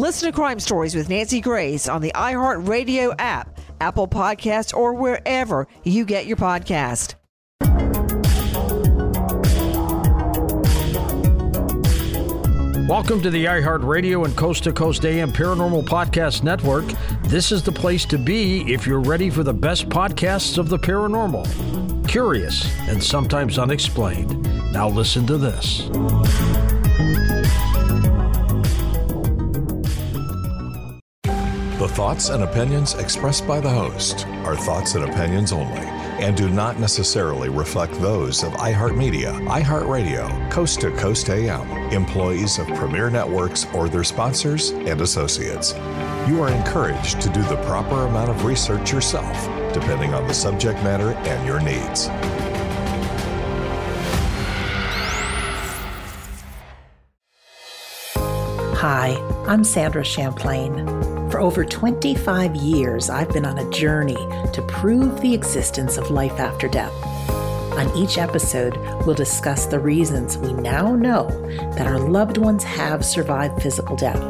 Listen to Crime Stories with Nancy Grace on the iHeartRadio app, Apple Podcasts, or wherever you get your podcast. Welcome to the iHeartRadio and Coast to Coast AM Paranormal Podcast Network. This is the place to be if you're ready for the best podcasts of the paranormal. Curious and sometimes unexplained. Now listen to this. The thoughts and opinions expressed by the host are thoughts and opinions only and do not necessarily reflect those of iHeartMedia, iHeartRadio, Coast to Coast AM, employees of Premier Networks, or their sponsors and associates. You are encouraged to do the proper amount of research yourself, depending on the subject matter and your needs. Hi, I'm Sandra Champlain. For over 25 years, I've been on a journey to prove the existence of life after death. On each episode, we'll discuss the reasons we now know that our loved ones have survived physical death,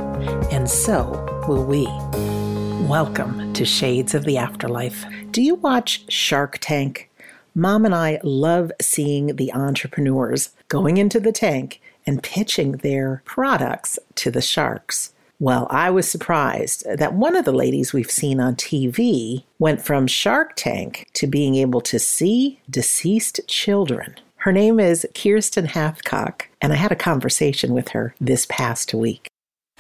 and so will we. Welcome to Shades of the Afterlife. Do you watch Shark Tank? Mom and I love seeing the entrepreneurs going into the tank and pitching their products to the sharks. Well, I was surprised that one of the ladies we've seen on TV went from Shark Tank to being able to see deceased children. Her name is Kiersten Hathcock, and I had a conversation with her this past week.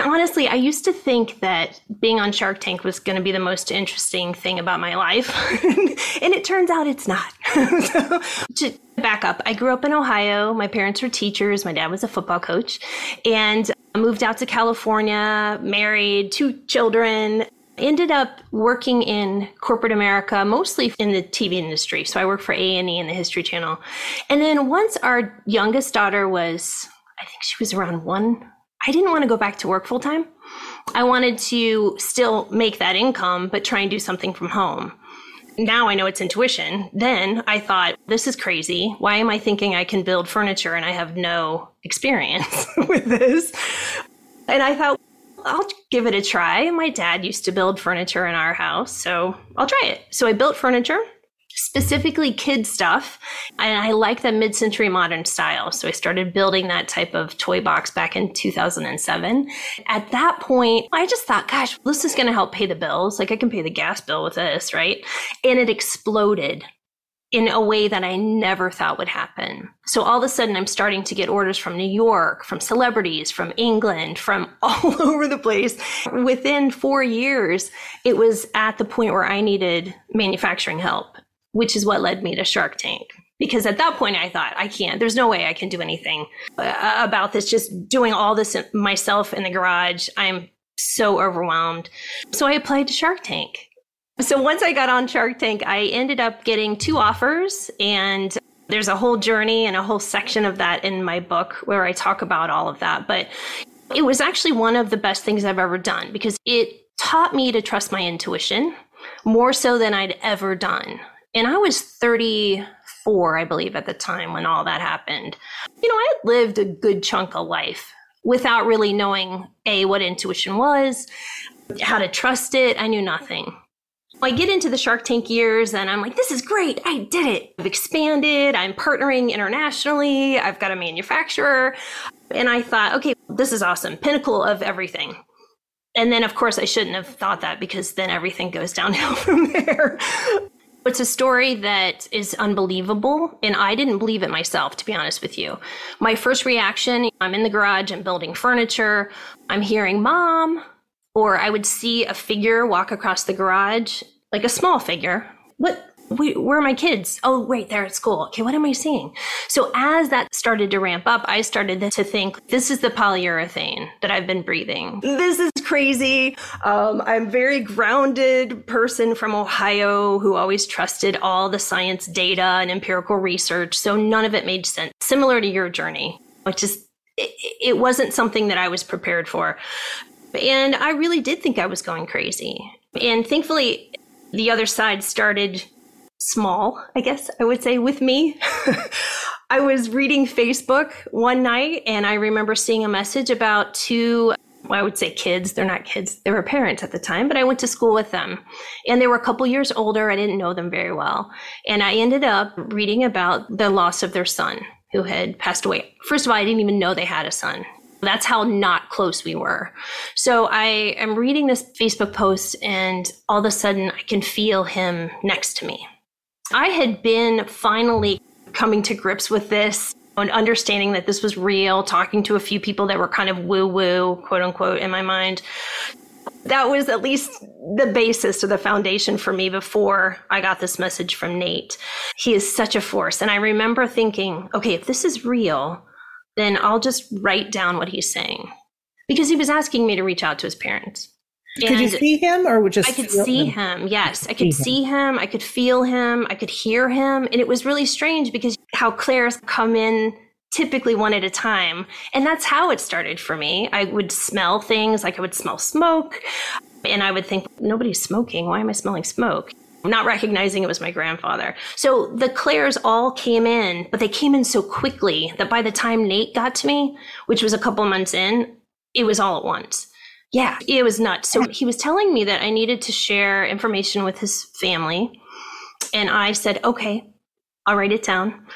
Honestly, I used to think that being on Shark Tank was going to be the most interesting thing about my life. and it turns out it's not. so, to back up, I grew up in Ohio. My parents were teachers. My dad was a football coach. And moved out to California, married, two children. Ended up working in corporate America, mostly in the TV industry. So I worked for A&E and the History Channel. And then once our youngest daughter was, I think she was around one I didn't want to go back to work full time. I wanted to still make that income, but try and do something from home. Now I know it's intuition. Then I thought, this is crazy. Why am I thinking I can build furniture and I have no experience with this? And I thought, I'll give it a try. My dad used to build furniture in our house, so I'll try it. So I built furniture specifically kid stuff. And I like the mid century modern style. So I started building that type of toy box back in 2007. At that point, I just thought, gosh, this is going to help pay the bills. Like I can pay the gas bill with this, right? And it exploded in a way that I never thought would happen. So all of a sudden, I'm starting to get orders from New York, from celebrities, from England, from all over the place. Within four years, it was at the point where I needed manufacturing help which is what led me to Shark Tank. Because at that point, I thought, I can't, there's no way I can do anything uh, about this. Just doing all this myself in the garage, I'm so overwhelmed. So I applied to Shark Tank. So once I got on Shark Tank, I ended up getting two offers, and there's a whole journey and a whole section of that in my book where I talk about all of that. But It was actually one of the best things I've ever done because it taught me to trust my intuition more so than I'd ever done. And I was 34, I believe, at the time when all that happened. You know, I had lived a good chunk of life without really knowing A, what intuition was, how to trust it. I knew nothing. I get into the Shark Tank years and I'm like, this is great. I did it. I've expanded. I'm partnering internationally. I've got a manufacturer. And I thought, okay, this is awesome. Pinnacle of everything. And then, of course, I shouldn't have thought that because then everything goes downhill from there. It's a story that is unbelievable, and I didn't believe it myself, to be honest with you. My first reaction I'm in the garage, I'm building furniture, I'm hearing mom, or I would see a figure walk across the garage, like a small figure. What? Wait, where are my kids? Oh, wait, they're at school. Okay, what am I seeing? So as that started to ramp up, I started to think, this is the polyurethane that I've been breathing. This is crazy. Um, I'm very grounded person from Ohio who always trusted all the science data and empirical research. So none of it made sense. Similar to your journey, which is it, it wasn't something that I was prepared for. And I really did think I was going crazy. And thankfully, the other side started small, I guess I would say, with me. I was reading Facebook one night and I remember seeing a message about two, I would say kids. They're not kids, they were parents at the time, but I went to school with them. And they were a couple years older. I didn't know them very well. And I ended up reading about the loss of their son who had passed away. First of all, I didn't even know they had a son. That's how not close we were. So I am reading this Facebook post, and all of a sudden, I can feel him next to me. I had been finally coming to grips with this and understanding that this was real, talking to a few people that were kind of woo woo, quote unquote, in my mind. That was at least the basis or the foundation for me before I got this message from Nate. He is such a force. And I remember thinking, okay, if this is real, then I'll just write down what he's saying. Because he was asking me to reach out to his parents. Could and you see him or would just I could see him? him. Yes, I could see him. him. I could feel him. I could hear him. And it was really strange because how clairs come in typically one at a time. And that's how it started for me. I would smell things like I would smell smoke and I would think nobody's smoking. Why am I smelling smoke? not recognizing it was my grandfather. So the clairs all came in, but they came in so quickly that by the time Nate got to me, which was a couple months in, it was all at once. Yeah, it was nuts. So he was telling me that I needed to share information with his family. And I said, okay, I'll write it down.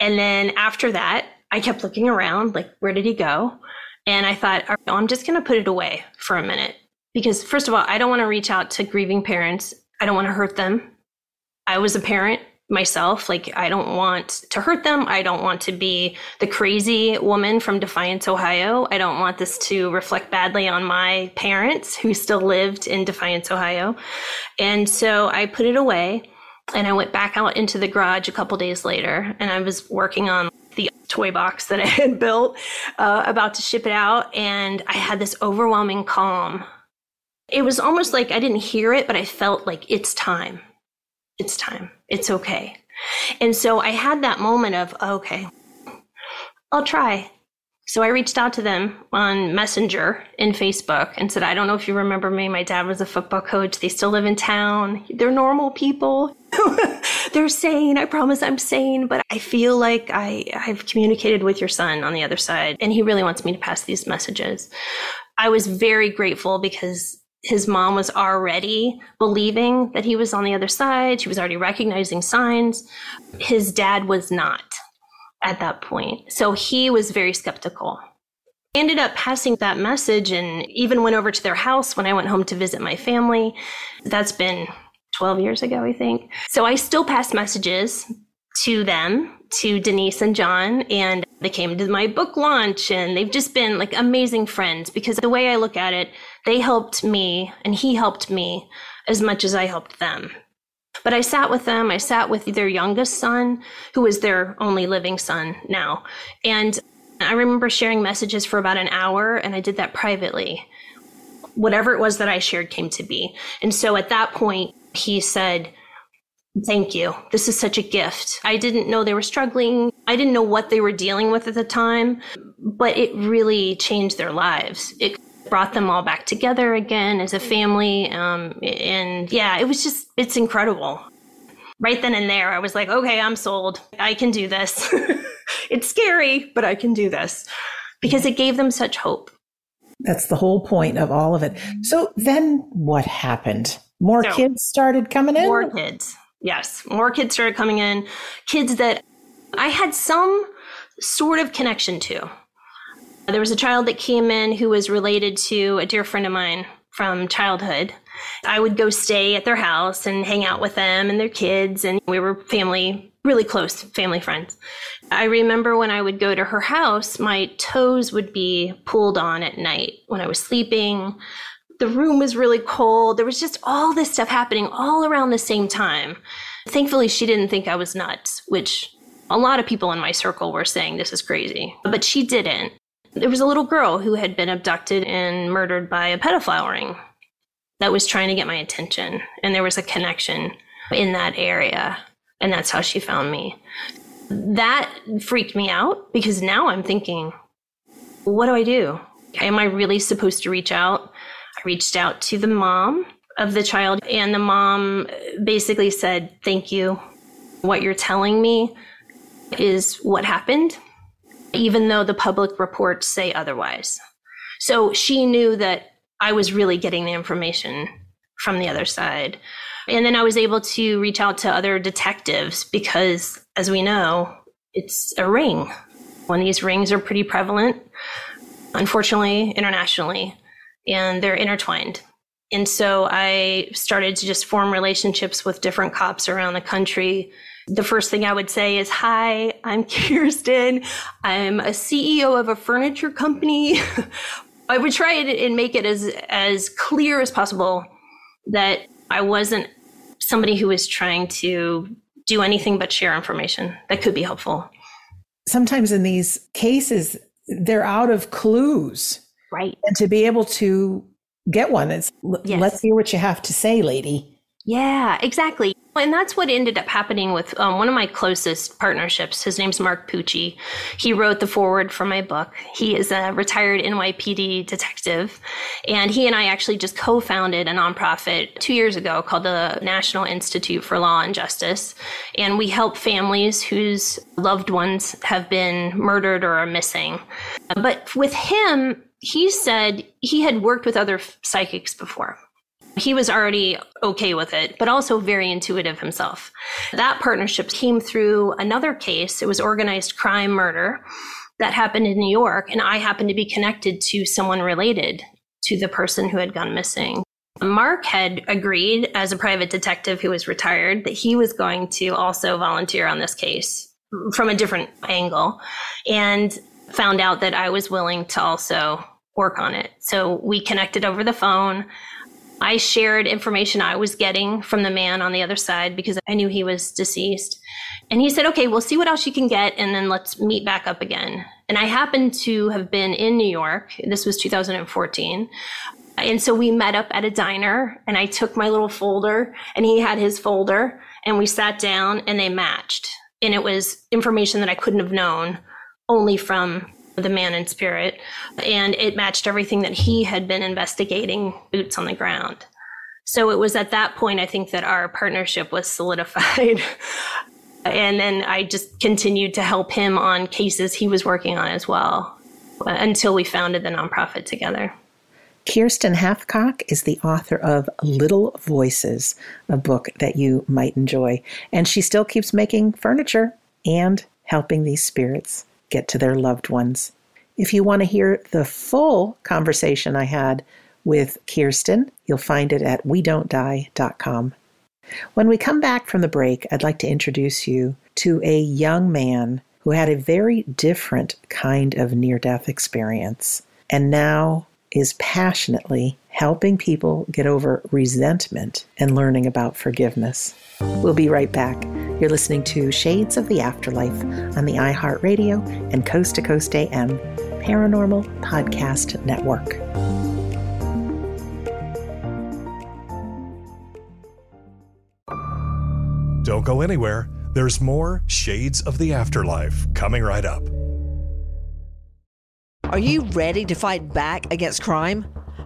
And then after that, I kept looking around, like, where did he go? And I thought, I'm just going to put it away for a minute. Because, first of all, I don't want to reach out to grieving parents I don't want to hurt them. I was a parent myself. Like, I don't want to hurt them. I don't want to be the crazy woman from Defiance, Ohio. I don't want this to reflect badly on my parents who still lived in Defiance, Ohio. And so I put it away and I went back out into the garage a couple days later and I was working on the toy box that I had built, uh, about to ship it out. And I had this overwhelming calm it was almost like I didn't hear it, but I felt like it's time. It's time. It's okay. And so I had that moment of, okay, I'll try. So I reached out to them on Messenger in Facebook and said, I don't know if you remember me. My dad was a football coach. They still live in town. They're normal people. They're sane. I promise I'm sane, but I feel like I, I've communicated with your son on the other side, and he really wants me to pass these messages. I was very grateful because his mom was already believing that he was on the other side. She was already recognizing signs. His dad was not at that point. So he was very skeptical. Ended up passing that message and even went over to their house when I went home to visit my family. That's been 12 years ago, I think. So I still pass messages to them, to Denise and John, and they came to my book launch and they've just been like amazing friends because the way I look at it, they helped me and he helped me as much as I helped them. But I sat with them. I sat with their youngest son, who is their only living son now. And I remember sharing messages for about an hour, and I did that privately. Whatever it was that I shared came to be. And so at that point, he said, Thank you. This is such a gift. I didn't know they were struggling. I didn't know what they were dealing with at the time, but it really changed their lives. It brought them all back together again as a family. Um, and yeah, it was just, it's incredible. Right then and there, I was like, okay, I'm sold. I can do this. it's scary, but I can do this because it gave them such hope. That's the whole point of all of it. So then what happened? More so, kids started coming in? More kids. Yes. More kids started coming in. Kids that I had some sort of connection to. There was a child that came in who was related to a dear friend of mine from childhood. I would go stay at their house and hang out with them and their kids, and we were family, really close family friends. I remember when I would go to her house, my toes would be pulled on at night when I was sleeping. The room was really cold. There was just all this stuff happening all around the same time. Thankfully, she didn't think I was nuts, which a lot of people in my circle were saying this is crazy, but she didn't. There was a little girl who had been abducted and murdered by a pedophile ring that was trying to get my attention. And there was a connection in that area. And that's how she found me. That freaked me out because now I'm thinking, what do I do? Am I really supposed to reach out? I reached out to the mom of the child, and the mom basically said, Thank you. What you're telling me is what happened, even though the public reports say otherwise. So she knew that I was really getting the information from the other side. And then I was able to reach out to other detectives because, as we know, it's a ring. When these rings are pretty prevalent, unfortunately, internationally, and they're intertwined. And so I started to just form relationships with different cops around the country the first thing I would say is, Hi, I'm Kiersten. I'm a CEO of a furniture company. I would try and make it as, as clear as possible that I wasn't somebody who was trying to do anything but share information that could be helpful. Sometimes in these cases, they're out of clues. Right. And to be able to get one, it's yes. let's hear what you have to say, lady. Yeah, exactly. And that's what ended up happening with um, one of my closest partnerships. His name's Mark Pucci. He wrote the foreword for my book. He is a retired NYPD detective. And he and I actually just co founded a nonprofit two years ago called the National Institute for Law and Justice. And we help families whose loved ones have been murdered or are missing. But with him, he said he had worked with other psychics before he was already okay with it, but also very intuitive himself. That partnership came through another case. It was organized crime murder that happened in New York, and I happened to be connected to someone related to the person who had gone missing. Mark had agreed as a private detective who was retired that he was going to also volunteer on this case from a different angle and found out that I was willing to also work on it. So we connected over the phone. I shared information I was getting from the man on the other side because I knew he was deceased. And he said, okay, we'll see what else you can get and then let's meet back up again. And I happened to have been in New York. This was 2014. And so we met up at a diner and I took my little folder and he had his folder and we sat down and they matched. And it was information that I couldn't have known only from the man in spirit, and it matched everything that he had been investigating boots on the ground. So it was at that point, I think, that our partnership was solidified. and then I just continued to help him on cases he was working on as well until we founded the nonprofit together. Kiersten Hathcock is the author of Little Voices, a book that you might enjoy. And she still keeps making furniture and helping these spirits get to their loved ones. If you want to hear the full conversation I had with Kiersten, you'll find it at we don't die.com. When we come back from the break, I'd like to introduce you to a young man who had a very different kind of near death experience and now is passionately helping people get over resentment and learning about forgiveness. We'll be right back. You're listening to Shades of the Afterlife on the iHeartRadio and Coast to Coast AM Paranormal Podcast Network. Don't go anywhere. There's more Shades of the Afterlife coming right up. Are you ready to fight back against crime?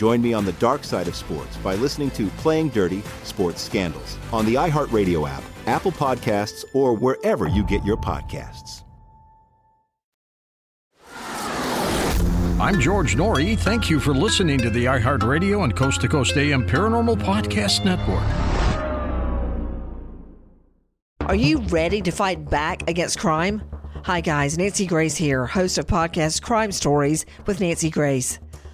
Join me on the dark side of sports by listening to Playing Dirty Sports Scandals on the iHeartRadio app, Apple Podcasts, or wherever you get your podcasts. I'm George Noory. Thank you for listening to the iHeartRadio and Coast to Coast AM Paranormal Podcast Network. Are you ready to fight back against crime? Hi, guys. Nancy Grace here, host of podcast Crime Stories with Nancy Grace.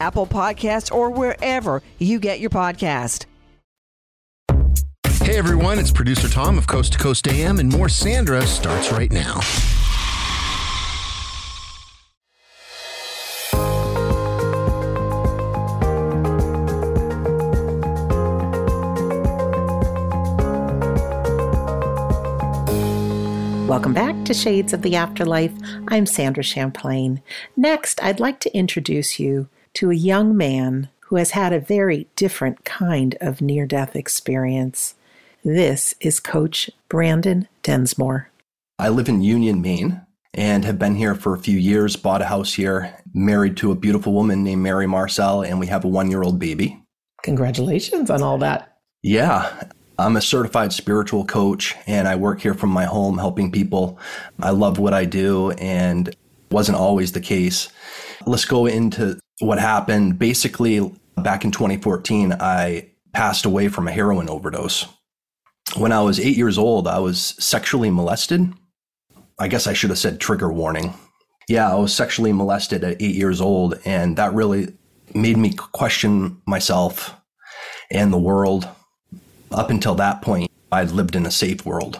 Apple Podcasts, or wherever you get your podcast. Hey everyone, it's producer Tom of Coast to Coast AM, and more Sandra starts right now. Welcome back to Shades of the Afterlife. I'm Sandra Champlain. Next, I'd like to introduce you to a young man who has had a very different kind of near death experience. This is Coach Branden Densmore. I live in Union, Maine, and have been here for a few years, bought a house here, married to a beautiful woman named Mary Marcel, and we have a one year old baby. Congratulations on all that. Yeah. I'm a certified spiritual coach and I work here from my home helping people. I love what I do and wasn't always the case. Let's go into what happened. Basically back in 2014 i passed away from a heroin overdose. When i was eight years old i was sexually molested. I guess i should have said trigger warning. Yeah i was sexually molested at eight years old and that really made me question myself and the world. Up until that point i'd lived in a safe world.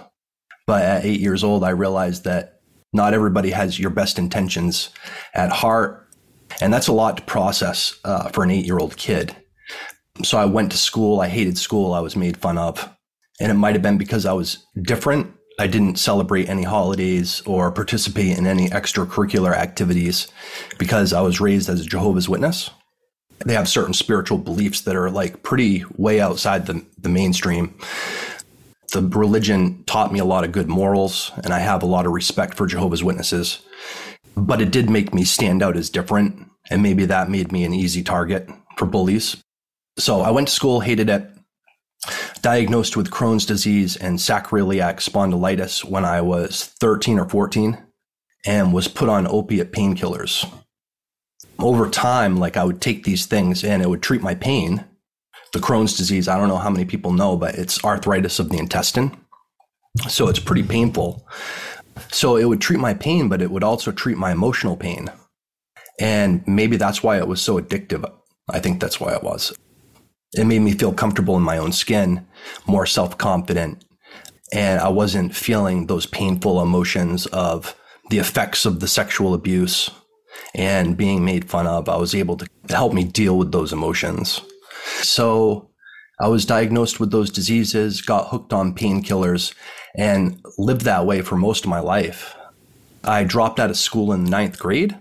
But at eight years old i realized that not everybody has your best intentions. At heart and that's a lot to process uh, for an eight year old kid. So I went to school. I hated school. I was made fun of. And it might have been because I was different. I didn't celebrate any holidays or participate in any extracurricular activities because I was raised as a Jehovah's Witness. They have certain spiritual beliefs that are like pretty way outside the, the mainstream. The religion taught me a lot of good morals, and I have a lot of respect for Jehovah's Witnesses but it did make me stand out as different. And maybe that made me an easy target for bullies. So I went to school, hated it, diagnosed with Crohn's disease and sacroiliac spondylitis when I was 13 or 14, and was put on opiate painkillers. over time, like I would take these things and it would treat my pain. The Crohn's disease, I don't know how many people know, but it's arthritis of the intestine. So it's pretty painful. So it would treat my pain, but it would also treat my emotional pain. And maybe that's why it was so addictive. I think that's why it was. It made me feel comfortable in my own skin, more self confident. And I wasn't feeling those painful emotions of the effects of the sexual abuse and being made fun of. I was able to help me deal with those emotions. So I was diagnosed with those diseases, got hooked on painkillers, and lived that way for most of my life. I dropped out of school in ninth grade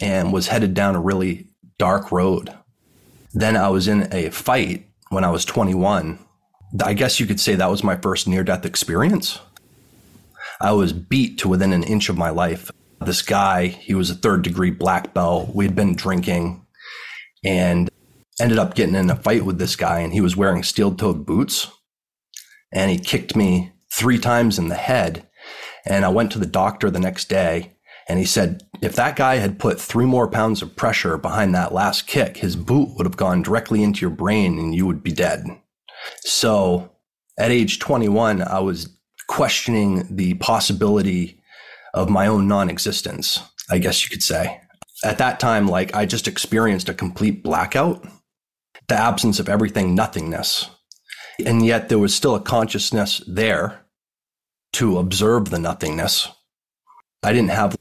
and was headed down a really dark road. Then I was in a fight when I was 21. I guess you could say that was my first near death experience. I was beat to within an inch of my life. This guy, he was a third degree black belt. We'd been drinking and ended up getting in a fight with this guy, and he was wearing steel toed boots. And he kicked me three times in the head. And I went to the doctor the next day and he said, if that guy had put three more pounds of pressure behind that last kick, his boot would have gone directly into your brain and you would be dead. So at age 21, I was questioning the possibility of my own non existence, I guess you could say. At that time, like I just experienced a complete blackout, the absence of everything, nothingness. And yet there was still a consciousness there to observe the nothingness. I didn't have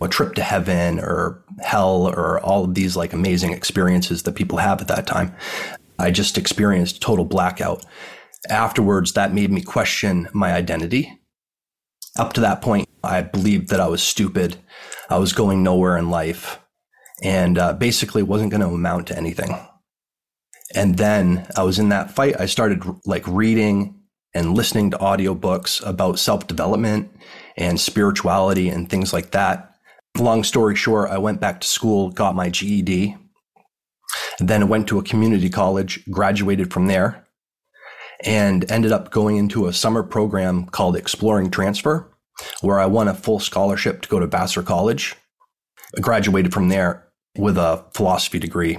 a trip to heaven or hell or all of these like amazing experiences that people have at that time. I just experienced total blackout. Afterwards, that made me question my identity. Up to that point, I believed that I was stupid. I was going nowhere in life and uh, basically wasn't going to amount to anything. And then I was in that fight. I started like reading and listening to audiobooks about self development and spirituality and things like that. Long story short, I went back to school, got my GED, then went to a community college, graduated from there, and ended up going into a summer program called Exploring Transfer, where I won a full scholarship to go to Vassar College. I graduated from there with a philosophy degree.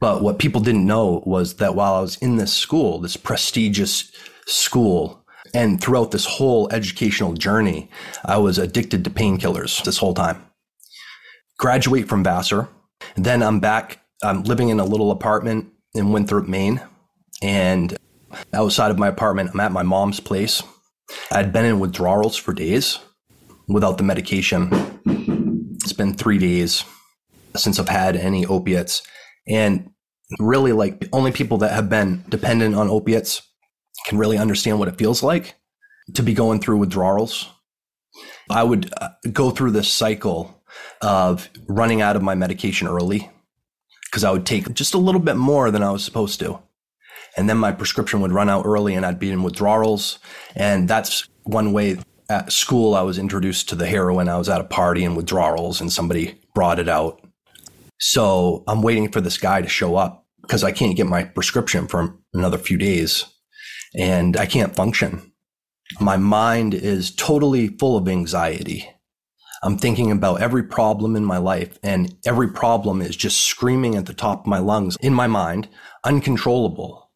But what people didn't know was that while I was in this school, this prestigious school, and throughout this whole educational journey, I was addicted to painkillers this whole time. Graduate from Vassar. Then I'm back. I'm living in a little apartment in Winthrop, Maine. And outside of my apartment, I'm at my mom's place. I'd been in withdrawals for days without the medication. It's been three days since I've had any opiates. And really, like, only people that have been dependent on opiates can really understand what it feels like to be going through withdrawals. I would uh, go through this cycle of running out of my medication early because I would take just a little bit more than I was supposed to. And then my prescription would run out early and I'd be in withdrawals. And that's one way at school I was introduced to the heroin. I was at a party in withdrawals and somebody brought it out. So I'm waiting for this guy to show up because I can't get my prescription for another few days and I can't function. My mind is totally full of anxiety. I'm thinking about every problem in my life, and every problem is just screaming at the top of my lungs in my mind, uncontrollable.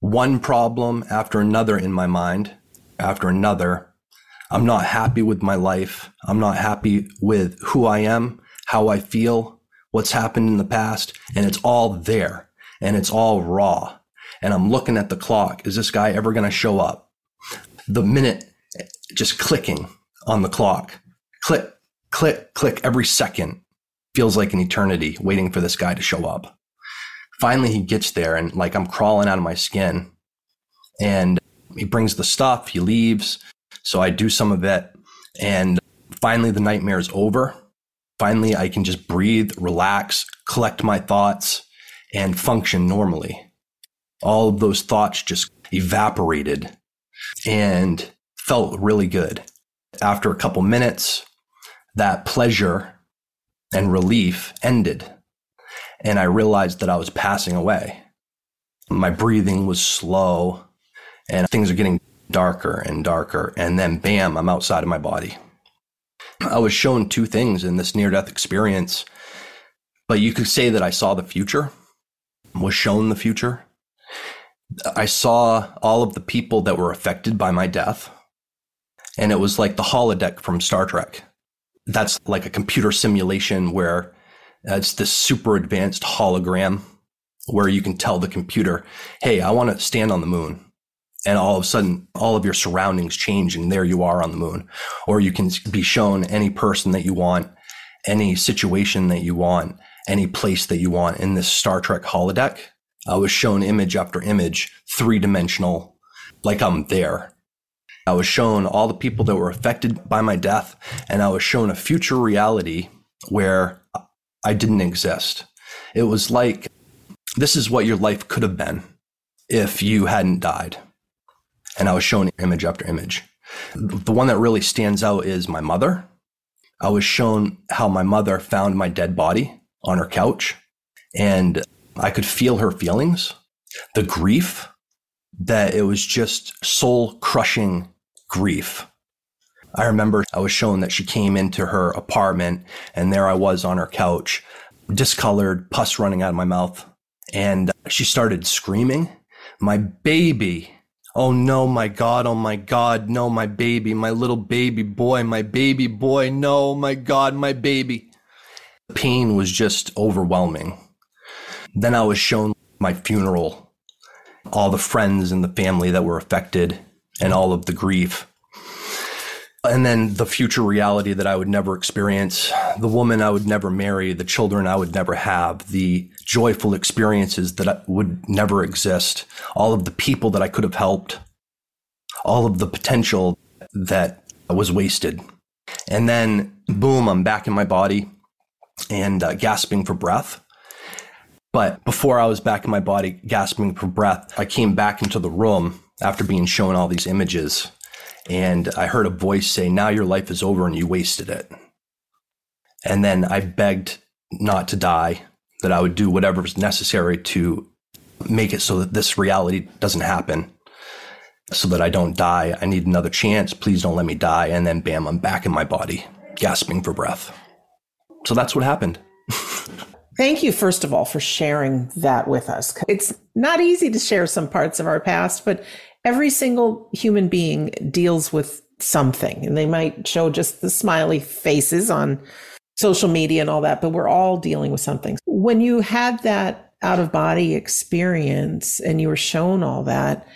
One problem after another in my mind, after another. I'm not happy with my life. I'm not happy with who I am, how I feel, what's happened in the past, and it's all there and it's all raw and I'm looking at the clock. Is this guy ever going to show up? The minute just clicking on the clock, click, click, click every second feels like an eternity waiting for this guy to show up. Finally, he gets there and like I'm crawling out of my skin and he brings the stuff, he leaves. So I do some of it and finally the nightmare is over. Finally, I can just breathe, relax, collect my thoughts and function normally all of those thoughts just evaporated and felt really good. After a couple minutes, that pleasure and relief ended. And I realized that I was passing away. My breathing was slow and things are getting darker and darker. And then, bam, I'm outside of my body. I was shown two things in this near death experience. But you could say that I saw the future, was shown the future. I saw all of the people that were affected by my death. And it was like the holodeck from Star Trek. That's like a computer simulation where it's this super advanced hologram where you can tell the computer, hey, I want to stand on the moon. And all of a sudden, all of your surroundings change, and there you are on the moon. Or you can be shown any person that you want, any situation that you want, any place that you want in this Star Trek holodeck. I was shown image after image, three dimensional, like I'm there. I was shown all the people that were affected by my death, and I was shown a future reality where I didn't exist. It was like this is what your life could have been if you hadn't died. And I was shown image after image. The one that really stands out is my mother. I was shown how my mother found my dead body on her couch, and I could feel her feelings, the grief that it was just soul crushing grief. I remember I was shown that she came into her apartment and there I was on her couch, discolored, pus running out of my mouth. And she started screaming, My baby. Oh no, my God. Oh my God. No, my baby, my little baby boy, my baby boy. No, my God, my baby. The pain was just overwhelming. Then I was shown my funeral, all the friends and the family that were affected and all of the grief. And then the future reality that I would never experience, the woman I would never marry, the children I would never have, the joyful experiences that would never exist, all of the people that I could have helped, all of the potential that was wasted. And then, boom, I'm back in my body and uh, gasping for breath. But before I was back in my body, gasping for breath, I came back into the room after being shown all these images. And I heard a voice say, Now your life is over and you wasted it. And then I begged not to die, that I would do whatever was necessary to make it so that this reality doesn't happen, so that I don't die. I need another chance. Please don't let me die. And then, bam, I'm back in my body, gasping for breath. So that's what happened. Thank you, first of all, for sharing that with us. It's not easy to share some parts of our past, but every single human being deals with something and they might show just the smiley faces on social media and all that, but we're all dealing with something. When you had that out of body experience and you were shown all that,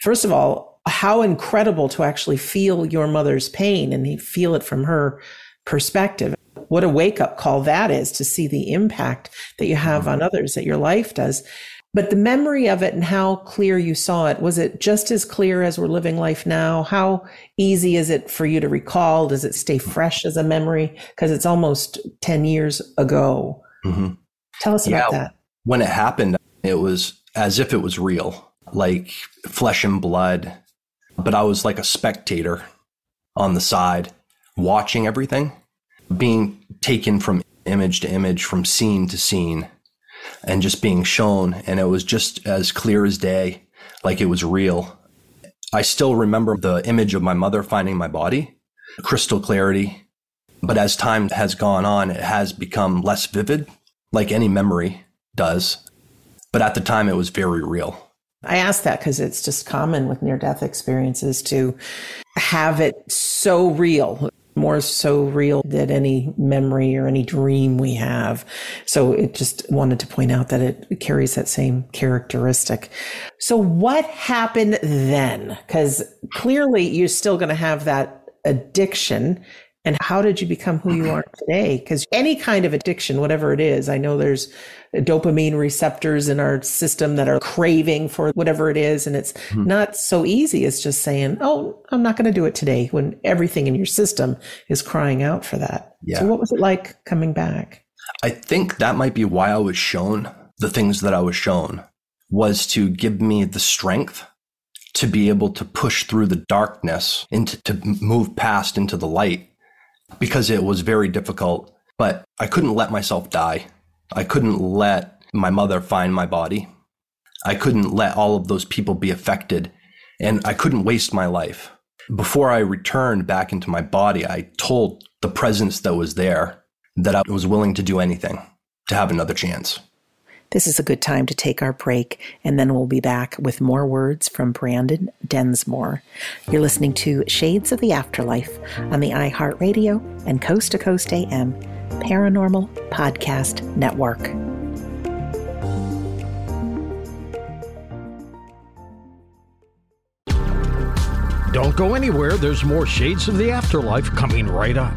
first of all, how incredible to actually feel your mother's pain and feel it from her perspective. What a wake up call that is to see the impact that you have on others, that your life does. But the memory of it and how clear you saw it, was it just as clear as we're living life now? How easy is it for you to recall? Does it stay fresh as a memory? Because it's almost 10 years ago. Mm-hmm. Tell us yeah, about that. When it happened, it was as if it was real, like flesh and blood. But I was like a spectator on the side, watching everything, being taken from image to image, from scene to scene and just being shown. And it was just as clear as day, like it was real. I still remember the image of my mother finding my body, crystal clarity. But as time has gone on, it has become less vivid, like any memory does. But at the time, it was very real. I ask that because it's just common with near death experiences to have it so real more so real than any memory or any dream we have. So it just wanted to point out that it carries that same characteristic. So what happened then? Because clearly you're still going to have that addiction and how did you become who you are today? Because any kind of addiction, whatever it is, I know there's dopamine receptors in our system that are craving for whatever it is. And it's mm-hmm. not so easy as just saying, oh, I'm not going to do it today when everything in your system is crying out for that. Yeah. So, what was it like coming back? I think that might be why I was shown the things that I was shown was to give me the strength to be able to push through the darkness into to move past into the light because it was very difficult. But I couldn't let myself die. I couldn't let my mother find my body. I couldn't let all of those people be affected. And I couldn't waste my life. Before I returned back into my body, I told the presence that was there that I was willing to do anything. to have another chance. This is a good time to take our break, and then we'll be back with more words from Branden Densmore. You're listening to Shades of the Afterlife on the iHeartRadio and Coast to Coast AM Paranormal Podcast Network. Don't go anywhere. There's more Shades of the Afterlife coming right up.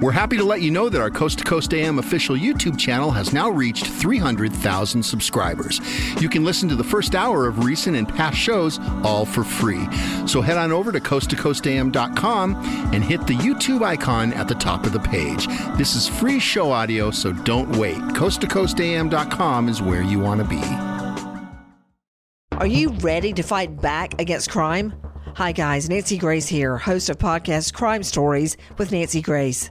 We're happy to let you know that our Coast to Coast AM official YouTube channel has now reached 300,000 subscribers. You can listen to the first hour of recent and past shows all for free. So head on over to coasttocoastam.com and hit the YouTube icon at the top of the page. This is free show audio, so don't wait. Coasttocoastam.com is where you want to be. Are you ready to fight back against crime? Hi, guys. Nancy Grace here, host of podcast Crime Stories with Nancy Grace.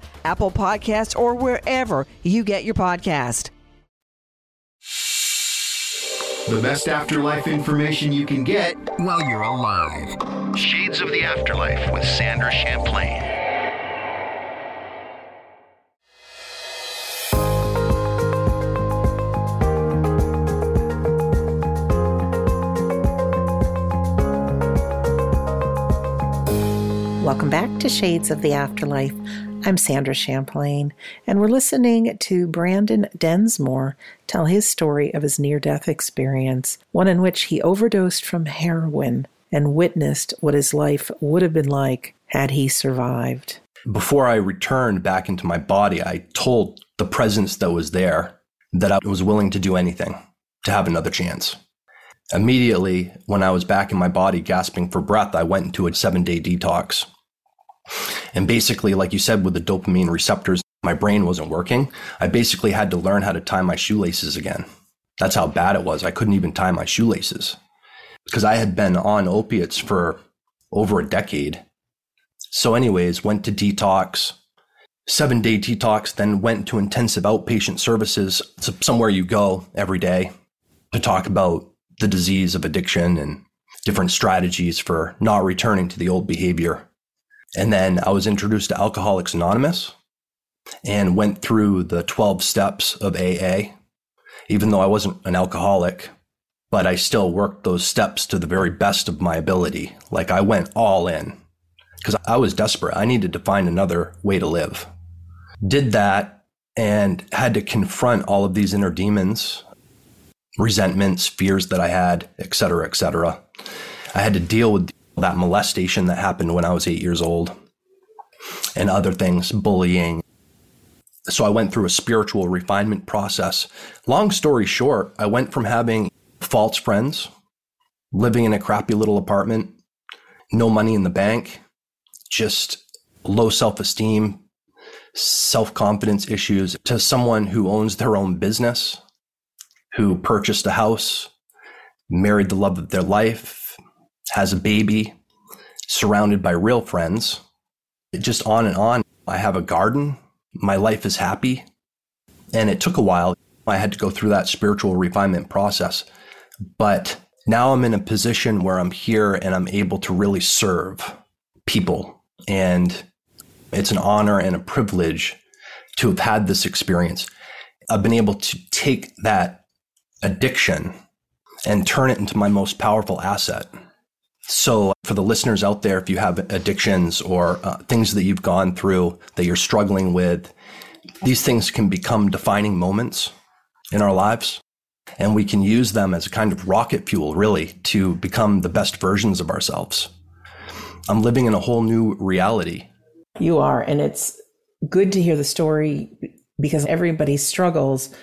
Apple Podcasts, or wherever you get your podcast. The best afterlife information you can get while you're alive. Shades of the Afterlife with Sandra Champlain. Welcome back to Shades of the Afterlife. I'm Sandra Champlain, and we're listening to Branden Densmore tell his story of his near death experience, one in which he overdosed from heroin and witnessed what his life would have been like had he survived. Before I returned back into my body, I told the presence that was there that I was willing to do anything to have another chance. Immediately, when I was back in my body gasping for breath, I went into a seven day detox. And basically, like you said, with the dopamine receptors, my brain wasn't working. I basically had to learn how to tie my shoelaces again. That's how bad it was. I couldn't even tie my shoelaces because I had been on opiates for over a decade. So, anyways, went to detox, seven day detox, then went to intensive outpatient services. It's somewhere you go every day to talk about the disease of addiction and different strategies for not returning to the old behavior. And then I was introduced to Alcoholics Anonymous and went through the 12 steps of AA. even though I wasn't an alcoholic, but I still worked those steps to the very best of my ability. Like I went all in because I was desperate. I needed to find another way to live. Did that and had to confront all of these inner demons, resentments, fears that I had, et cetera, et cetera. I had to deal with that molestation that happened when I was eight years old and other things, bullying. So I went through a spiritual refinement process. Long story short, I went from having false friends, living in a crappy little apartment, no money in the bank, just low self esteem, self confidence issues, to someone who owns their own business, who purchased a house, married the love of their life, has a baby, surrounded by real friends. Just on and on. I have a garden. My life is happy. And it took a while. I had to go through that spiritual refinement process. But now I'm in a position where I'm here and I'm able to really serve people. And it's an honor and a privilege to have had this experience. I've been able to take that addiction and turn it into my most powerful asset. So, for the listeners out there, if you have addictions or uh, things that you've gone through that you're struggling with, these things can become defining moments in our lives. And we can use them as a kind of rocket fuel, really, to become the best versions of ourselves. I'm living in a whole new reality. You are. And it's good to hear the story because everybody struggles,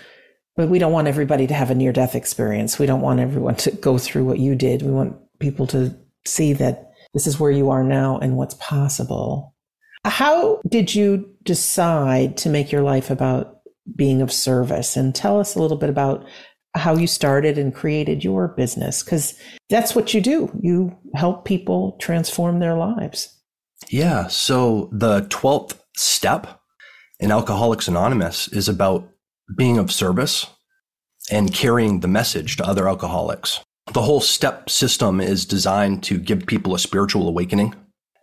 but we don't want everybody to have a near death experience. We don't want everyone to go through what you did. We want people to see that this is where you are now and what's possible. How did you decide to make your life about being of service? And tell us a little bit about how you started and created your business because that's what you do. You help people transform their lives. Yeah. So the 12th step in Alcoholics Anonymous is about being of service and carrying the message to other alcoholics. The whole step system is designed to give people a spiritual awakening.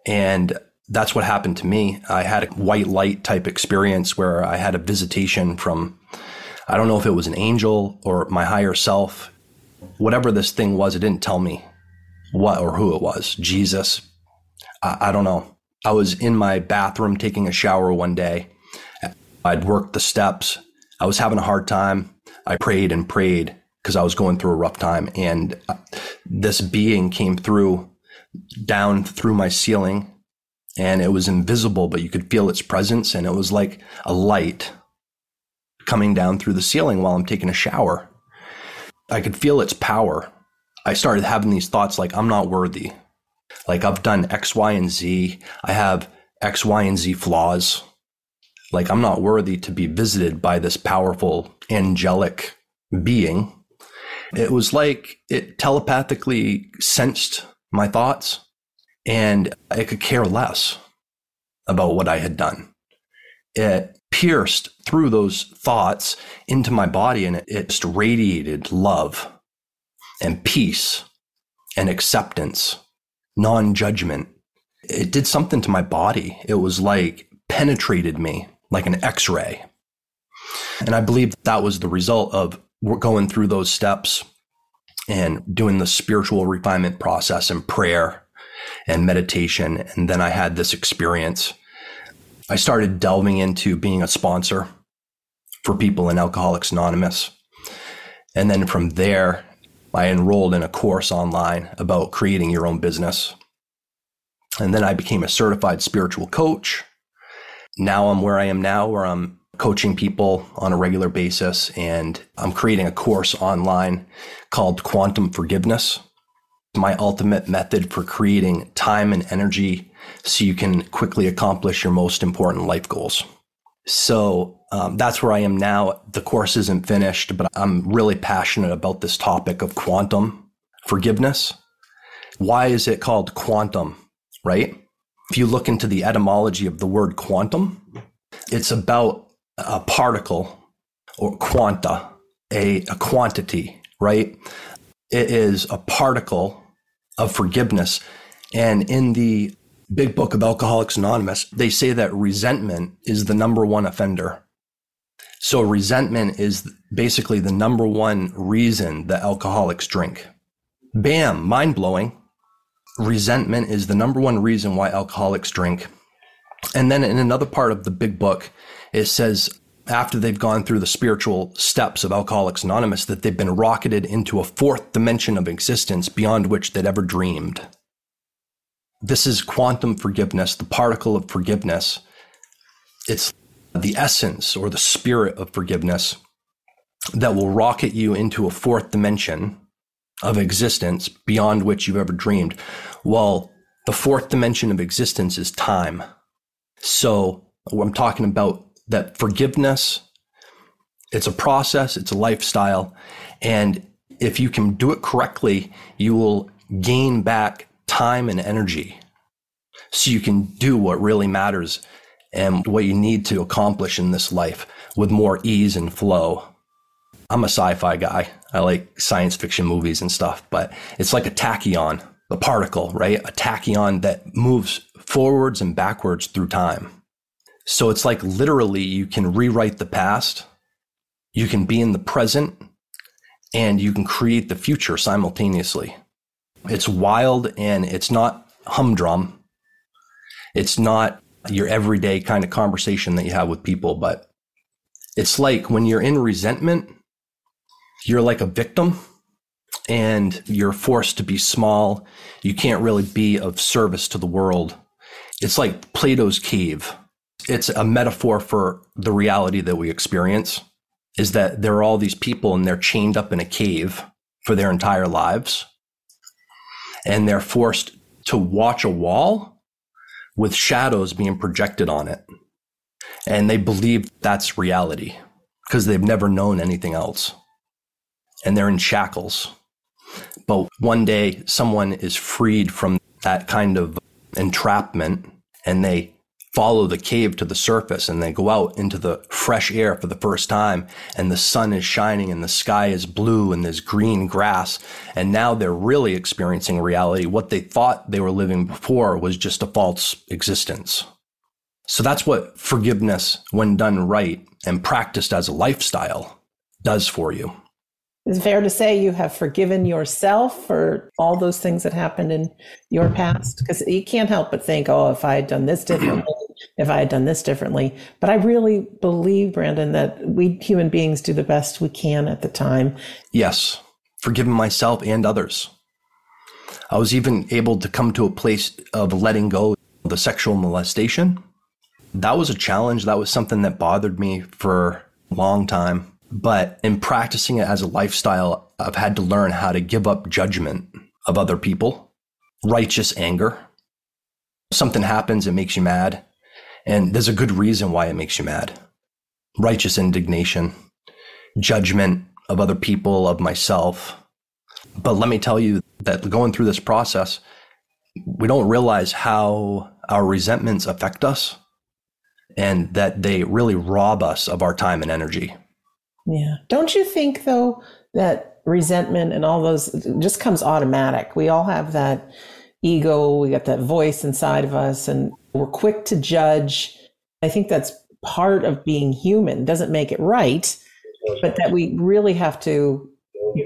And that's what happened to me. I had a white light type experience where I had a visitation from I don't know if it was an angel or my higher self. Whatever this thing was, it didn't tell me what or who it was. Jesus. I, I don't know. I was in my bathroom taking a shower one day. I'd worked the steps. I was having a hard time. I prayed and prayed because I was going through a rough time. And uh, this being came through down through my ceiling and it was invisible, but you could feel its presence. And it was like a light coming down through the ceiling while I'm taking a shower. I could feel its power. I started having these thoughts like, I'm not worthy. Like, I've done X, Y, and Z. I have X, Y, and Z flaws. Like, I'm not worthy to be visited by this powerful angelic being. It was like it telepathically sensed my thoughts and I could care less about what I had done. It pierced through those thoughts into my body and it, it just radiated love and peace and acceptance, non judgment. It did something to my body. It was like penetrated me like an x ray. And I believe that was the result of going through those steps and doing the spiritual refinement process and prayer and meditation. And then I had this experience I started delving into being a sponsor for people in Alcoholics Anonymous. And then from there, I enrolled in a course online about creating your own business. And then I became a certified spiritual coach. Now I'm where I am now, where I'm coaching people on a regular basis. And I'm creating a course online called Quantum Forgiveness, my ultimate method for creating time and energy so you can quickly accomplish your most important life goals. So um, that's where I am now. The course isn't finished, but I'm really passionate about this topic of quantum forgiveness. Why is it called quantum, right? If you look into the etymology of the word quantum, it's about a particle or quanta, a, a quantity, right? It is a particle of forgiveness. And in the big book of Alcoholics Anonymous, they say that resentment is the number one offender. So resentment is basically the number one reason that alcoholics drink. Bam, mind blowing. Resentment is the number one reason why alcoholics drink. And then in another part of the big book, it says after they've gone through the spiritual steps of Alcoholics Anonymous that they've been rocketed into a fourth dimension of existence beyond which they'd ever dreamed. This is quantum forgiveness, the particle of forgiveness. It's the essence or the spirit of forgiveness that will rocket you into a fourth dimension of existence beyond which you've ever dreamed. Well, the fourth dimension of existence is time. So I'm talking about that forgiveness, it's a process, it's a lifestyle. And if you can do it correctly, you will gain back time and energy so you can do what really matters and what you need to accomplish in this life with more ease and flow. I'm a sci fi guy. I like science fiction movies and stuff, but it's like a tachyon, a particle, right? A tachyon that moves forwards and backwards through time. So it's like literally you can rewrite the past, you can be in the present, and you can create the future simultaneously. It's wild and it's not humdrum. It's not your everyday kind of conversation that you have with people, but it's like when you're in resentment, you're like a victim and you're forced to be small. You can't really be of service to the world. It's like Plato's cave. It's a metaphor for the reality that we experience is that there are all these people and they're chained up in a cave for their entire lives. And they're forced to watch a wall with shadows being projected on it. And they believe that's reality because they've never known anything else. And they're in shackles. But one day someone is freed from that kind of entrapment and they follow the cave to the surface and they go out into the fresh air for the first time and the sun is shining and the sky is blue and there's green grass. And now they're really experiencing reality. What they thought they were living before was just a false existence. So that's what forgiveness when done right and practiced as a lifestyle does for you is fair to say you have forgiven yourself for all those things that happened in your past? Because you can't help but think, oh, if I had done this differently, if I had done this differently. But I really believe, Branden, that we human beings do the best we can at the time. Yes, forgiving myself and others. I was even able to come to a place of letting go the sexual molestation. That was a challenge. That was something that bothered me for a long time but in practicing it as a lifestyle, I've had to learn how to give up judgment of other people, righteous anger. Something happens, it makes you mad. And there's a good reason why it makes you mad. Righteous indignation, judgment of other people, of myself. But let me tell you that going through this process, we don't realize how our resentments affect us and that they really rob us of our time and energy. Yeah. Don't you think though that resentment and all those just comes automatic? We all have that ego, we got that voice inside of us and we're quick to judge. I think that's part of being human. doesn't make it right, but that we really have to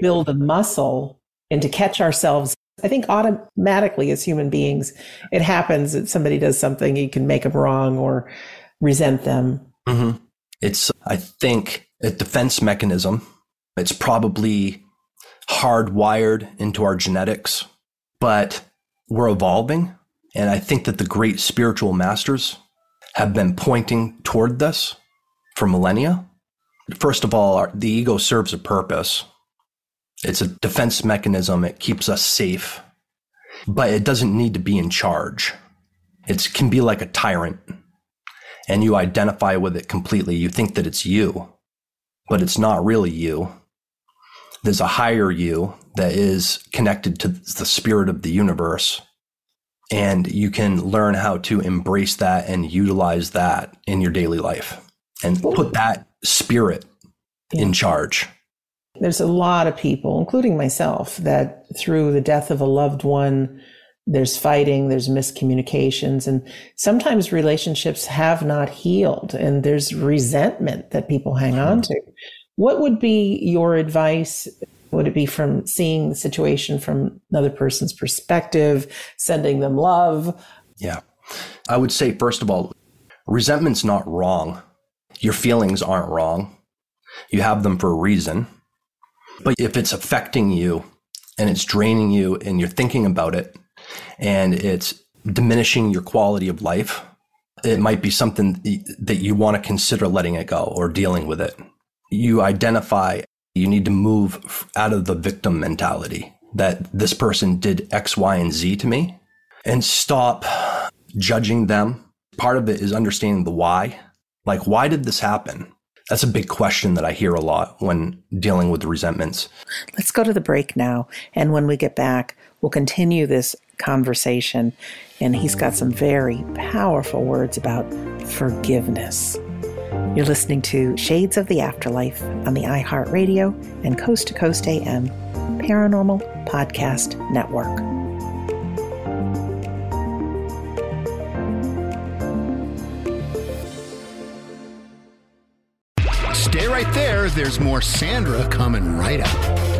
build a muscle and to catch ourselves. I think automatically as human beings, it happens that somebody does something, you can make them wrong or resent them. Mm-hmm. It's, I think, a defense mechanism. It's probably hardwired into our genetics, but we're evolving. And I think that the great spiritual masters have been pointing toward this for millennia. First of all, the ego serves a purpose. It's a defense mechanism. It keeps us safe, but it doesn't need to be in charge. It can be like a tyrant and you identify with it completely. You think that it's you but it's not really you. There's a higher you that is connected to the spirit of the universe. And you can learn how to embrace that and utilize that in your daily life and put that spirit in charge. There's a lot of people, including myself, that through the death of a loved one, there's fighting, there's miscommunications, and sometimes relationships have not healed and there's resentment that people hang mm-hmm. on to. What would be your advice? Would it be from seeing the situation from another person's perspective, sending them love? Yeah. I would say, first of all, resentment's not wrong. Your feelings aren't wrong. You have them for a reason. But if it's affecting you and it's draining you and you're thinking about it, and it's diminishing your quality of life, it might be something that you want to consider letting it go or dealing with it. You identify you need to move out of the victim mentality that this person did X, Y, and Z to me and stop judging them. Part of it is understanding the why. Like, why did this happen? That's a big question that I hear a lot when dealing with resentments. Let's go to the break now. And when we get back, we'll continue this conversation. And he's got some very powerful words about forgiveness. You're listening to Shades of the Afterlife on the iHeartRadio and Coast to Coast AM Paranormal Podcast Network. Stay right there. There's more Sandra coming right up.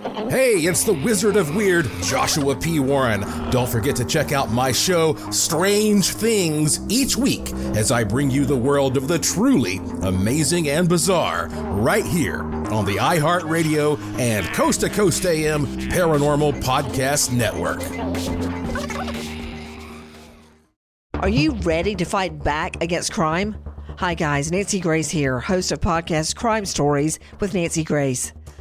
Hey, it's the Wizard of Weird, Joshua P. Warren. Don't forget to check out my show, Strange Things, each week as I bring you the world of the truly amazing and bizarre right here on the iHeartRadio and Coast to Coast AM Paranormal Podcast Network. Are you ready to fight back against crime? Hi, guys. Nancy Grace here, host of podcast Crime Stories with Nancy Grace.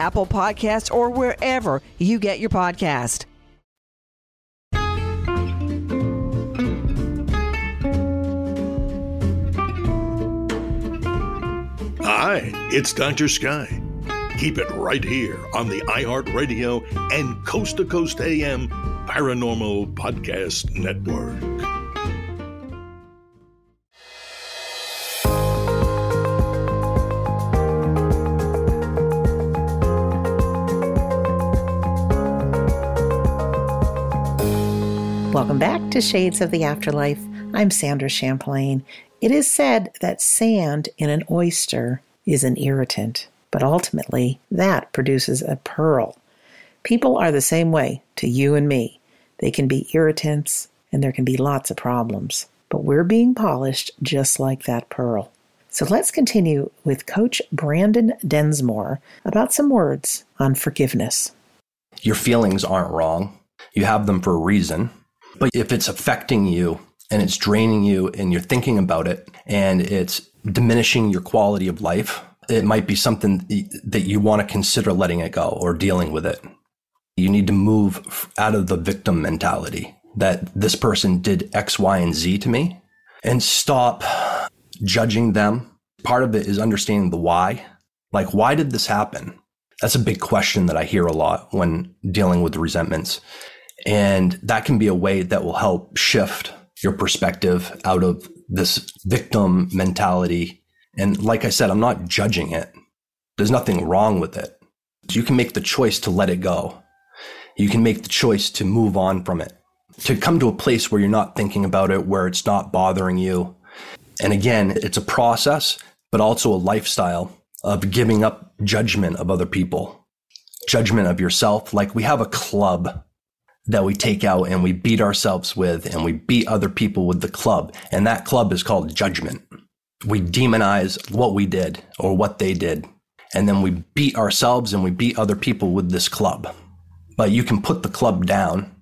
Apple Podcasts, or wherever you get your podcast. Hi, it's Dr. Sky. Keep it right here on the iHeartRadio and Coast to Coast AM Paranormal Podcast Network. Welcome back to Shades of the Afterlife. I'm Sandra Champlain. It is said that sand in an oyster is an irritant, but ultimately that produces a pearl. People are the same way to you and me. They can be irritants and there can be lots of problems, but we're being polished just like that pearl. So let's continue with Coach Branden Densmore about some words on forgiveness. Your feelings aren't wrong. You have them for a reason. But if it's affecting you and it's draining you and you're thinking about it and it's diminishing your quality of life, it might be something that you want to consider letting it go or dealing with it. You need to move out of the victim mentality that this person did X, Y, and Z to me and stop judging them. Part of it is understanding the why. Like, why did this happen? That's a big question that I hear a lot when dealing with resentments. And that can be a way that will help shift your perspective out of this victim mentality. And like I said, I'm not judging it. There's nothing wrong with it. You can make the choice to let it go. You can make the choice to move on from it, to come to a place where you're not thinking about it, where it's not bothering you. And again, it's a process, but also a lifestyle of giving up judgment of other people, judgment of yourself. Like we have a club that we take out and we beat ourselves with and we beat other people with the club. And that club is called judgment. We demonize what we did or what they did. And then we beat ourselves and we beat other people with this club. But you can put the club down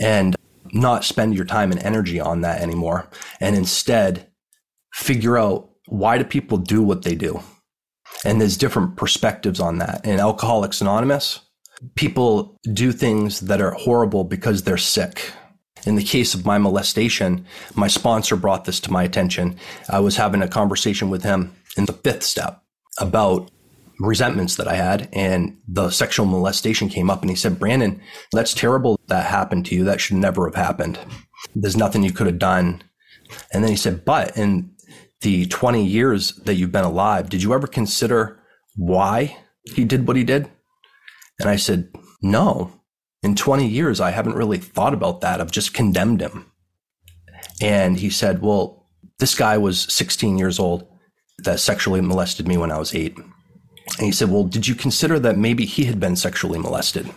and not spend your time and energy on that anymore. And instead figure out why do people do what they do? And there's different perspectives on that. In Alcoholics Anonymous, people do things that are horrible because they're sick. In the case of my molestation, my sponsor brought this to my attention. I was having a conversation with him in the fifth step about resentments that I had, and the sexual molestation came up. And he said, Branden, that's terrible that happened to you. That should never have happened. There's nothing you could have done. And then he said, But in the 20 years that you've been alive, did you ever consider why he did what he did? And I said, No. In 20 years, I haven't really thought about that. I've just condemned him. And he said, Well, this guy was 16 years old that sexually molested me when I was eight. And he said, Well, did you consider that maybe he had been sexually molested?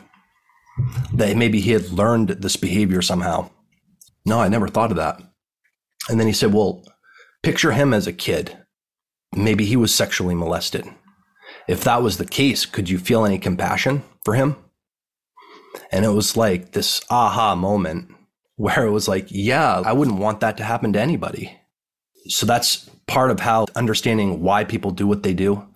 That maybe he had learned this behavior somehow? No, I never thought of that. And then he said, Well, picture him as a kid. Maybe he was sexually molested. If that was the case, could you feel any compassion for him? And it was like this aha moment where it was like, yeah, I wouldn't want that to happen to anybody. So that's part of how understanding why people do what they do.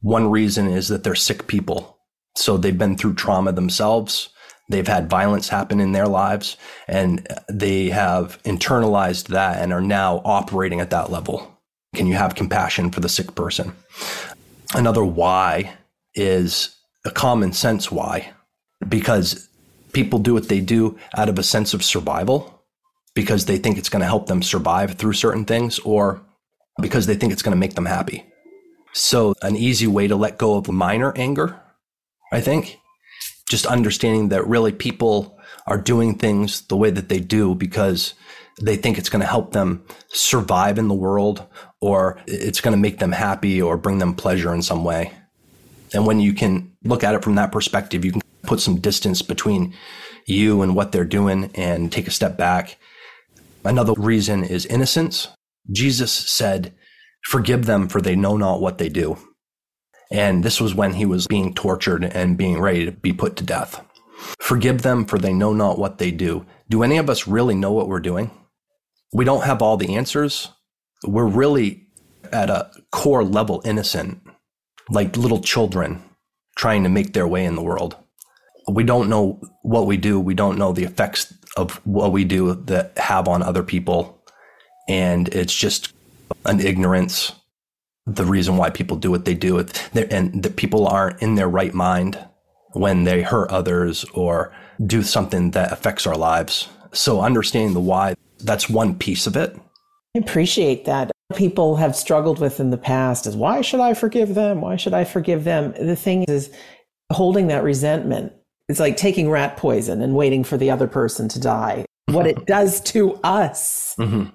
One reason is that they're sick people. So they've been through trauma themselves. They've had violence happen in their lives and they have internalized that and are now operating at that level. Can you have compassion for the sick person? Another why is a common sense why, because people do what they do out of a sense of survival because they think it's going to help them survive through certain things or because they think it's going to make them happy. So, an easy way to let go of minor anger, I think, just understanding that really people are doing things the way that they do because they think it's going to help them survive in the world or it's going to make them happy or bring them pleasure in some way. And when you can look at it from that perspective, you can put some distance between you and what they're doing and take a step back. Another reason is innocence. Jesus said, Forgive them, for they know not what they do. And this was when he was being tortured and being ready to be put to death. Forgive them, for they know not what they do. Do any of us really know what we're doing? We don't have all the answers we're really at a core level innocent, like little children trying to make their way in the world. We don't know what we do. We don't know the effects of what we do that have on other people. And it's just an ignorance. The reason why people do what they do, and that people aren't in their right mind when they hurt others or do something that affects our lives. So understanding the why, that's one piece of it. I appreciate that. People have struggled with in the past is why should I forgive them? Why should I forgive them? The thing is holding that resentment It's like taking rat poison and waiting for the other person to die. What it does to us. Mm-hmm.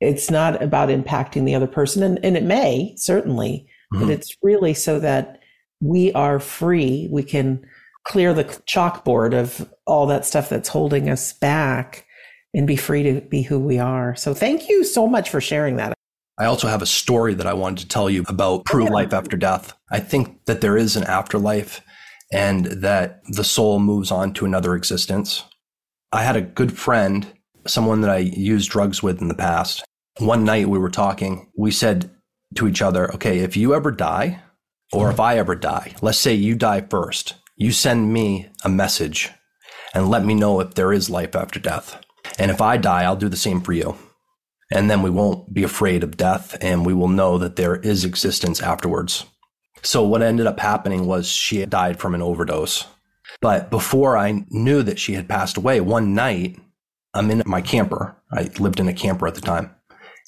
It's not about impacting the other person, and, and it may, certainly, Mm-hmm. but it's really so that we are free. We can clear the chalkboard of all that stuff that's holding us back and be free to be who we are. So thank you so much for sharing that. I also have a story that I wanted to tell you about oh, true life after death. I think that there is an afterlife and that the soul moves on to another existence. I had a good friend, someone that I used drugs with in the past. One night we were talking. We said to each other, okay, if you ever die, or if I ever die, let's say you die first, you send me a message and let me know if there is life after death. And if I die, I'll do the same for you. And then we won't be afraid of death and we will know that there is existence afterwards. So what ended up happening was she died from an overdose. But before I knew that she had passed away, one night I'm in my camper. I lived in a camper at the time.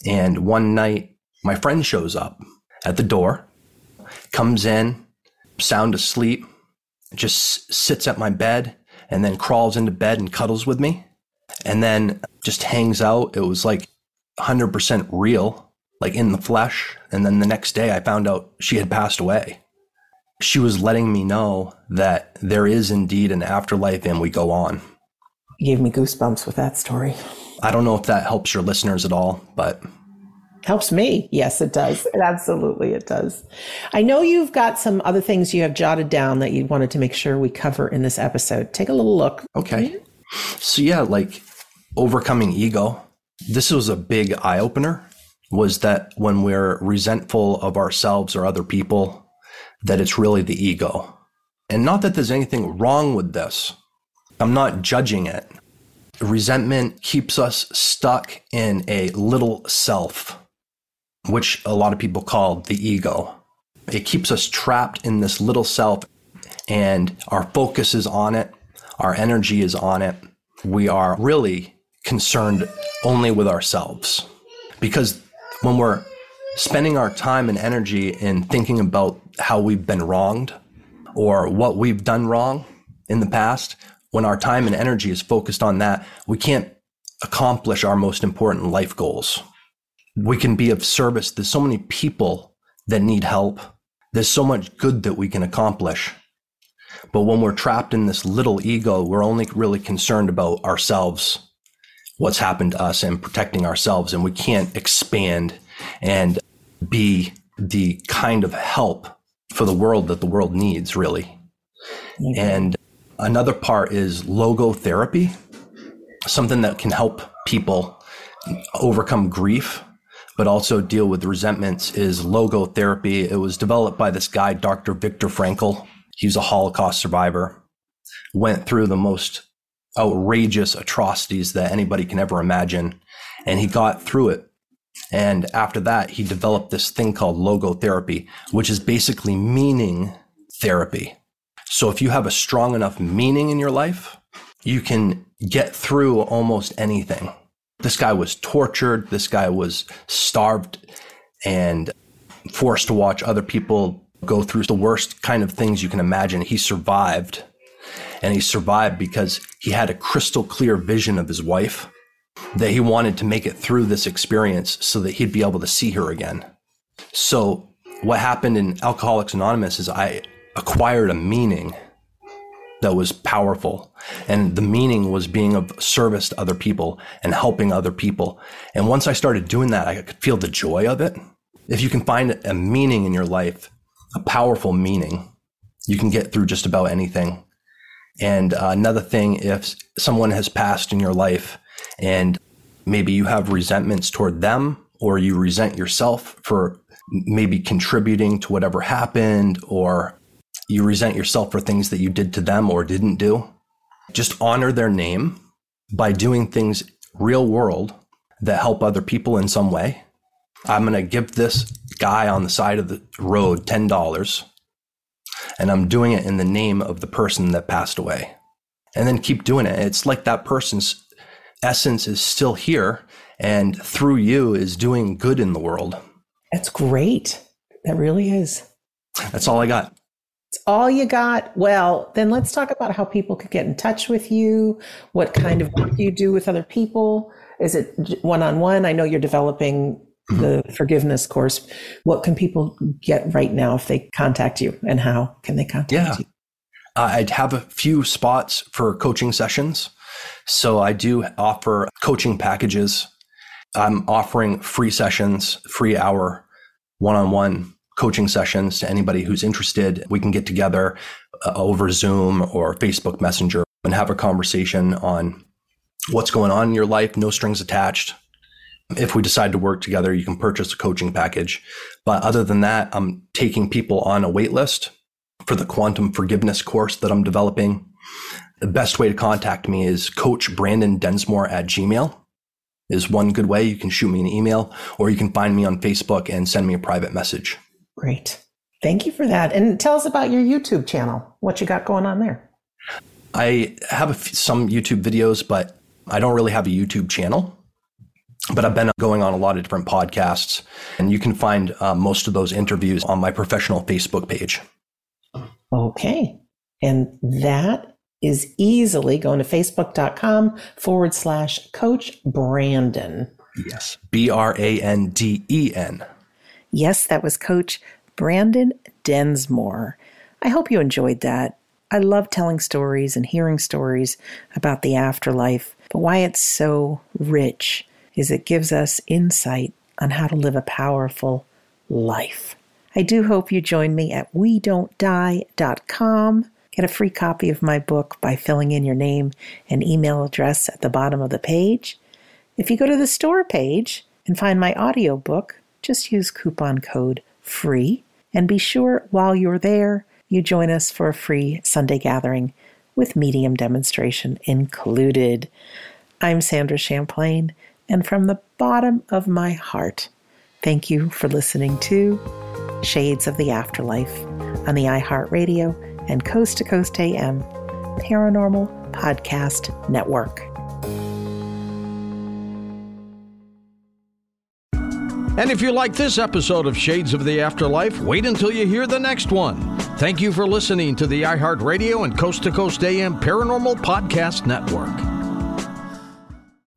And one night my friend shows up at the door, comes in, sound asleep, just sits at my bed and then crawls into bed and cuddles with me and then just hangs out. It was like 100% real, like in the flesh. And then the next day I found out she had passed away. She was letting me know that there is indeed an afterlife and we go on. You gave me goosebumps with that story. I don't know if that helps your listeners at all, but Helps me. Yes, it does. It absolutely it does. I know you've got some other things you have jotted down that you wanted to make sure we cover in this episode. Take a little look. Okay. So yeah, like overcoming ego. This was a big eye opener was that when we're resentful of ourselves or other people, that it's really the ego. And not that there's anything wrong with this. I'm not judging it. Resentment keeps us stuck in a little self, which a lot of people call the ego. It keeps us trapped in this little self, and our focus is on it, our energy is on it. We are really concerned only with ourselves. Because when we're spending our time and energy in thinking about how we've been wronged or what we've done wrong in the past, when our time and energy is focused on that, we can't accomplish our most important life goals. We can be of service. There's so many people that need help. There's so much good that we can accomplish. But when we're trapped in this little ego, we're only really concerned about ourselves, what's happened to us, and protecting ourselves. And we can't expand and be the kind of help for the world that the world needs, really. Mm-hmm. And another part is logotherapy, something that can help people overcome grief, but also deal with resentments is logotherapy. It was developed by this guy, Dr. Viktor Frankl. He's a Holocaust survivor, went through the most outrageous atrocities that anybody can ever imagine, and he got through it. And after that, he developed this thing called logotherapy, which is basically meaning therapy. So if you have a strong enough meaning in your life, you can get through almost anything. This guy was tortured. This guy was starved and forced to watch other people go through the worst kind of things you can imagine. He survived. And he survived because he had a crystal clear vision of his wife that he wanted to make it through this experience so that he'd be able to see her again. So, what happened in Alcoholics Anonymous is I acquired a meaning that was powerful. And the meaning was being of service to other people and helping other people. And once I started doing that, I could feel the joy of it. If you can find a meaning in your life, a powerful meaning, you can get through just about anything. And uh, another thing, if someone has passed in your life and maybe you have resentments toward them or you resent yourself for maybe contributing to whatever happened or you resent yourself for things that you did to them or didn't do. Just honor their name by doing things real world that help other people in some way. I'm going to give this guy on the side of the road $10 and I'm doing it in the name of the person that passed away. And then keep doing it. It's like that person's essence is still here and through you is doing good in the world. That's great. That really is. That's all I got. It's all you got? Well, then let's talk about how people could get in touch with you. What kind of work you do with other people? Is it one on one? I know you're developing the forgiveness course. What can people get right now if they contact you, and how can they contact Yeah. you? Uh, I'd have a few spots for coaching sessions. So I do offer coaching packages. I'm offering free sessions, free hour one on one coaching sessions to anybody who's interested. We can get together uh, over Zoom or Facebook Messenger and have a conversation on what's going on in your life, no strings attached. If we decide to work together, you can purchase a coaching package. But other than that, I'm taking people on a wait list for the quantum forgiveness course that I'm developing. The best way to contact me is Coach Branden Densmore at Gmail is one good way. You can shoot me an email or you can find me on Facebook and send me a private message. Great. Thank you for that. And tell us about your YouTube channel. What you got going on there? I have a f- some YouTube videos, but I don't really have a YouTube channel. But I've been going on a lot of different podcasts, and you can find uh, most of those interviews on my professional Facebook page. Okay. And that is easily going to facebook.com forward slash coach Branden. Yes. B R A N D E N. Yes, that was Coach Branden Densmore. I hope you enjoyed that. I love telling stories and hearing stories about the afterlife, but why it's so rich is it gives us insight on how to live a powerful life. I do hope you join me at we don't die.com. Get a free copy of my book by filling in your name and email address at the bottom of the page. If you go to the store page and find my audiobook, just use coupon code FREE and be sure while you're there, you join us for a free Sunday gathering with medium demonstration included. I'm Sandra Champlain, and from the bottom of my heart, thank you for listening to Shades of the Afterlife on the iHeartRadio and Coast to Coast AM Paranormal Podcast Network. And if you like this episode of Shades of the Afterlife, wait until you hear the next one. Thank you for listening to the iHeartRadio and Coast to Coast AM Paranormal Podcast Network.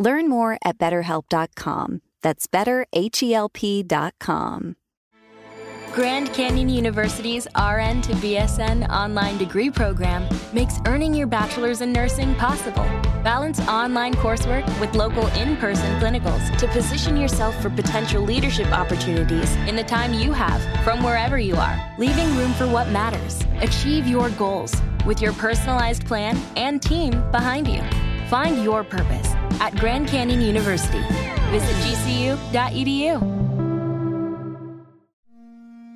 Learn more at betterhelp.com. That's betterhelp.com. Grand Canyon University's RN to BSN online degree program makes earning your bachelor's in nursing possible. Balance online coursework with local in person clinicals to position yourself for potential leadership opportunities in the time you have from wherever you are, leaving room for what matters. Achieve your goals with your personalized plan and team behind you. Find your purpose at Grand Canyon University. Visit gcu.edu.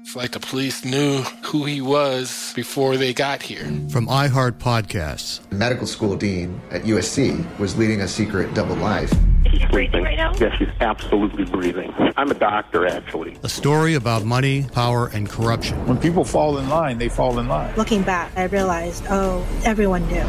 It's like the police knew who he was before they got here. From iHeart Podcasts. The medical school dean at USC was leading a secret double life. She's breathing right now? Yes, she's absolutely breathing. I'm a doctor, actually. A story about money, power, and corruption. When people fall in line, they fall in line. Looking back, I realized, oh, everyone knew.